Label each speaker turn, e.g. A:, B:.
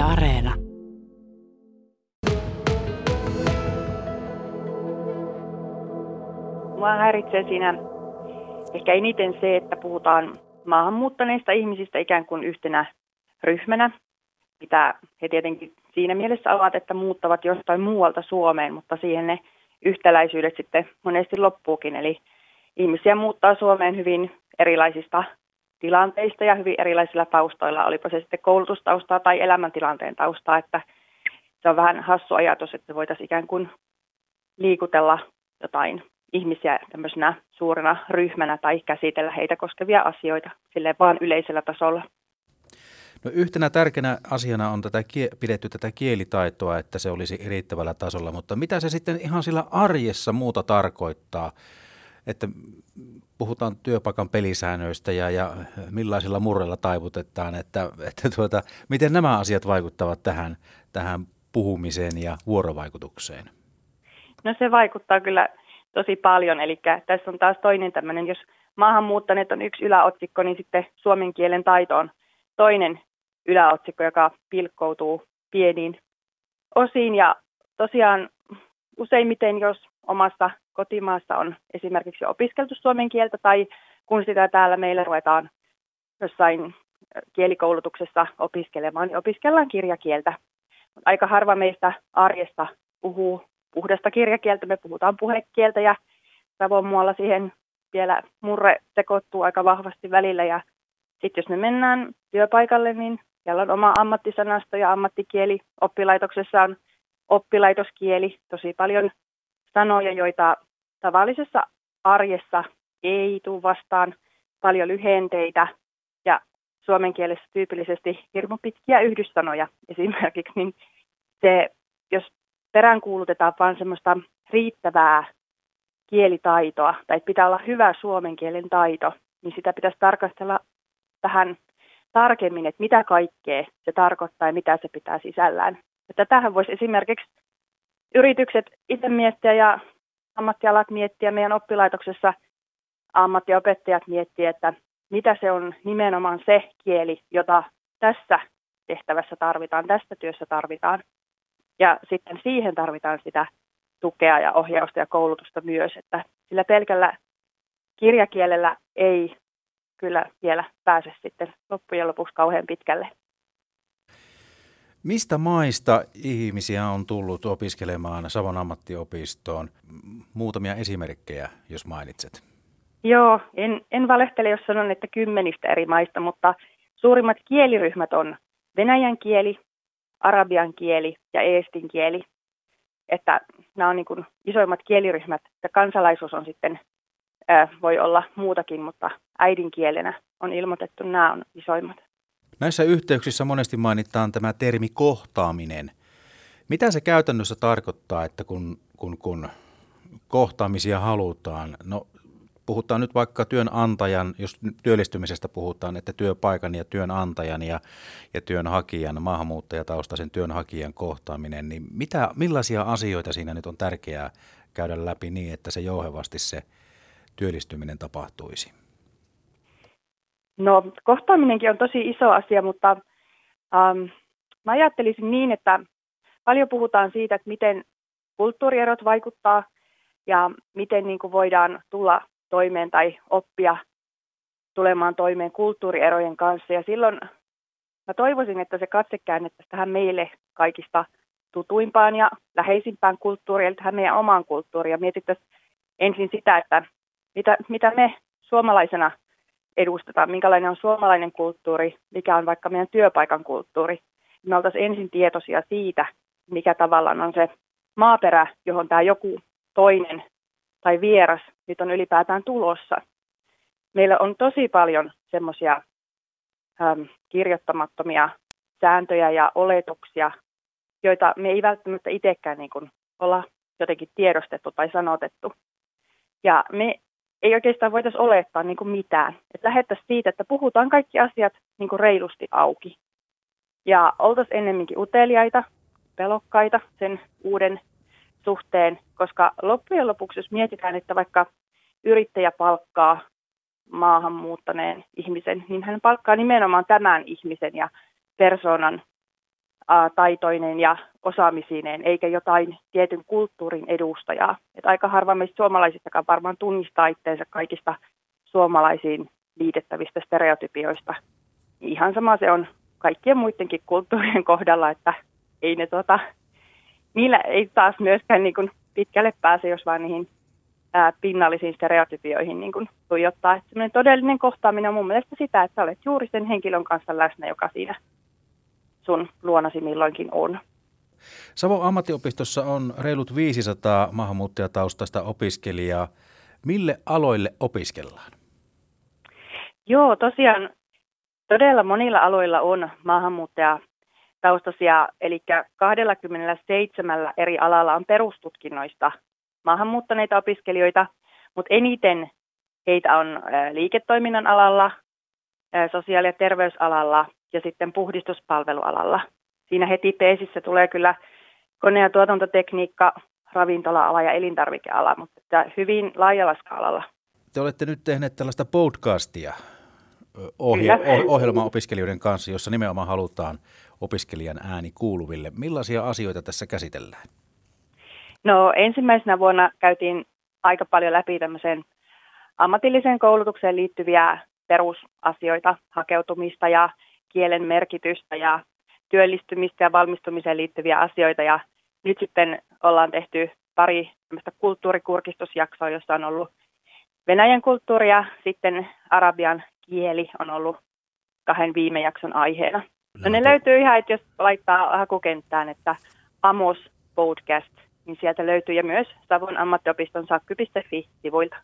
A: Areena.
B: Mua häiritsee siinä ehkä eniten se, että puhutaan maahanmuuttaneista ihmisistä ikään kuin yhtenä ryhmänä, mitä he tietenkin siinä mielessä ovat, että muuttavat jostain muualta Suomeen, mutta siihen ne yhtäläisyydet sitten monesti loppuukin. Eli ihmisiä muuttaa Suomeen hyvin erilaisista tilanteista ja hyvin erilaisilla taustoilla, olipa se sitten koulutustaustaa tai elämäntilanteen taustaa, että se on vähän hassu ajatus, että voitaisiin ikään kuin liikutella jotain ihmisiä tämmöisenä suurena ryhmänä tai käsitellä heitä koskevia asioita sille vaan yleisellä tasolla.
C: No yhtenä tärkeänä asiana on tätä, pidetty tätä kielitaitoa, että se olisi riittävällä tasolla, mutta mitä se sitten ihan sillä arjessa muuta tarkoittaa? Että puhutaan työpaikan pelisäännöistä ja, ja millaisilla murrella taivutetaan, että, että tuota, miten nämä asiat vaikuttavat tähän, tähän puhumiseen ja vuorovaikutukseen?
B: No se vaikuttaa kyllä tosi paljon, eli tässä on taas toinen tämmöinen, jos maahanmuuttaneet on yksi yläotsikko, niin sitten suomen kielen taito on toinen yläotsikko, joka pilkkoutuu pieniin osiin. Ja tosiaan useimmiten, jos omassa kotimaassa on esimerkiksi opiskeltu suomen kieltä tai kun sitä täällä meillä ruvetaan jossain kielikoulutuksessa opiskelemaan, niin opiskellaan kirjakieltä. Aika harva meistä arjesta puhuu puhdasta kirjakieltä, me puhutaan puhekieltä ja Savon siihen vielä murre sekoittuu aika vahvasti välillä ja sitten jos me mennään työpaikalle, niin siellä on oma ammattisanasto ja ammattikieli. Oppilaitoksessa on oppilaitoskieli, tosi paljon sanoja, joita tavallisessa arjessa ei tule vastaan, paljon lyhenteitä ja suomen kielessä tyypillisesti hirmu pitkiä yhdyssanoja esimerkiksi, niin se, jos peräänkuulutetaan vain semmoista riittävää kielitaitoa, tai pitää olla hyvä suomen kielen taito, niin sitä pitäisi tarkastella tähän tarkemmin, että mitä kaikkea se tarkoittaa ja mitä se pitää sisällään. Että tähän voisi esimerkiksi yritykset itse miettiä ja ammattialat miettiä meidän oppilaitoksessa ammattiopettajat miettiä, että mitä se on nimenomaan se kieli, jota tässä tehtävässä tarvitaan, tästä työssä tarvitaan. Ja sitten siihen tarvitaan sitä tukea ja ohjausta ja koulutusta myös, että sillä pelkällä kirjakielellä ei kyllä vielä pääse sitten loppujen lopuksi kauhean pitkälle.
C: Mistä maista ihmisiä on tullut opiskelemaan Savon ammattiopistoon? Muutamia esimerkkejä, jos mainitset.
B: Joo, en, en valehtele, jos sanon, että kymmenistä eri maista, mutta suurimmat kieliryhmät on venäjän kieli, arabian kieli ja eestin kieli. Että nämä on niin kuin isoimmat kieliryhmät ja kansalaisuus on sitten, ää, voi olla muutakin, mutta äidinkielenä on ilmoitettu, nämä on isoimmat.
C: Näissä yhteyksissä monesti mainitaan tämä termi kohtaaminen. Mitä se käytännössä tarkoittaa, että kun, kun, kun kohtaamisia halutaan? No puhutaan nyt vaikka työnantajan, jos työllistymisestä puhutaan, että työpaikan ja työnantajan ja, ja työnhakijan, maahanmuuttajataustaisen työnhakijan kohtaaminen, niin mitä, millaisia asioita siinä nyt on tärkeää käydä läpi niin, että se jouhevasti se työllistyminen tapahtuisi?
B: No kohtaaminenkin on tosi iso asia, mutta ähm, mä ajattelisin niin, että paljon puhutaan siitä, että miten kulttuurierot vaikuttaa ja miten niin kuin voidaan tulla toimeen tai oppia tulemaan toimeen kulttuurierojen kanssa. Ja silloin mä toivoisin, että se katse käännettäisiin tähän meille kaikista tutuimpaan ja läheisimpään kulttuuriin, eli tähän meidän omaan kulttuuriin. Ja mietittäisiin ensin sitä, että mitä, mitä me suomalaisena edustetaan, minkälainen on suomalainen kulttuuri, mikä on vaikka meidän työpaikan kulttuuri. Me oltaisiin ensin tietoisia siitä, mikä tavallaan on se maaperä, johon tämä joku toinen tai vieras nyt on ylipäätään tulossa. Meillä on tosi paljon semmoisia kirjoittamattomia sääntöjä ja oletuksia, joita me ei välttämättä itsekään niin olla jotenkin tiedostettu tai sanotettu. Ja me ei oikeastaan voitaisiin olettaa niin kuin mitään. Että lähettäisiin siitä, että puhutaan kaikki asiat niin kuin reilusti auki. Ja oltaisiin ennemminkin uteliaita, pelokkaita sen uuden suhteen, koska loppujen lopuksi, jos mietitään, että vaikka yrittäjä palkkaa maahanmuuttaneen ihmisen, niin hän palkkaa nimenomaan tämän ihmisen ja persoonan taitoinen ja osaamisineen, eikä jotain tietyn kulttuurin edustajaa. Et aika harva meistä suomalaisistakaan varmaan tunnistaa itseensä kaikista suomalaisiin liitettävistä stereotypioista. Ihan sama se on kaikkien muidenkin kulttuurien kohdalla, että ei ne tota, niillä ei taas myöskään niin kuin pitkälle pääse, jos vaan niihin ää, pinnallisiin stereotypioihin niin kuin tuijottaa. Että todellinen kohtaaminen on mun mielestä sitä, että olet juuri sen henkilön kanssa läsnä, joka siinä sun luonasi milloinkin on.
C: Savon ammattiopistossa on reilut 500 maahanmuuttajataustaista opiskelijaa. Mille aloille opiskellaan?
B: Joo, tosiaan todella monilla aloilla on maahanmuuttajataustaisia, eli 27 eri alalla on perustutkinnoista maahanmuuttaneita opiskelijoita, mutta eniten heitä on liiketoiminnan alalla, sosiaali- ja terveysalalla ja sitten puhdistuspalvelualalla. Siinä heti peesissä tulee kyllä kone- ja tuotantotekniikka, ravintola-ala ja elintarvikeala, mutta hyvin laajalla skaalalla.
C: Te olette nyt tehneet tällaista podcastia ohje- ohjelma-opiskelijoiden kanssa, jossa nimenomaan halutaan opiskelijan ääni kuuluville. Millaisia asioita tässä käsitellään?
B: No ensimmäisenä vuonna käytiin aika paljon läpi tämmöiseen ammatilliseen koulutukseen liittyviä perusasioita, hakeutumista ja kielen merkitystä ja työllistymistä ja valmistumiseen liittyviä asioita. Ja nyt sitten ollaan tehty pari kulttuurikurkistusjaksoa, jossa on ollut Venäjän kulttuuri ja sitten arabian kieli on ollut kahden viime jakson aiheena. No ne löytyy ihan, että jos laittaa hakukenttään, että Amos Podcast, niin sieltä löytyy ja myös Savon ammattiopiston sakky.fi-sivuilta.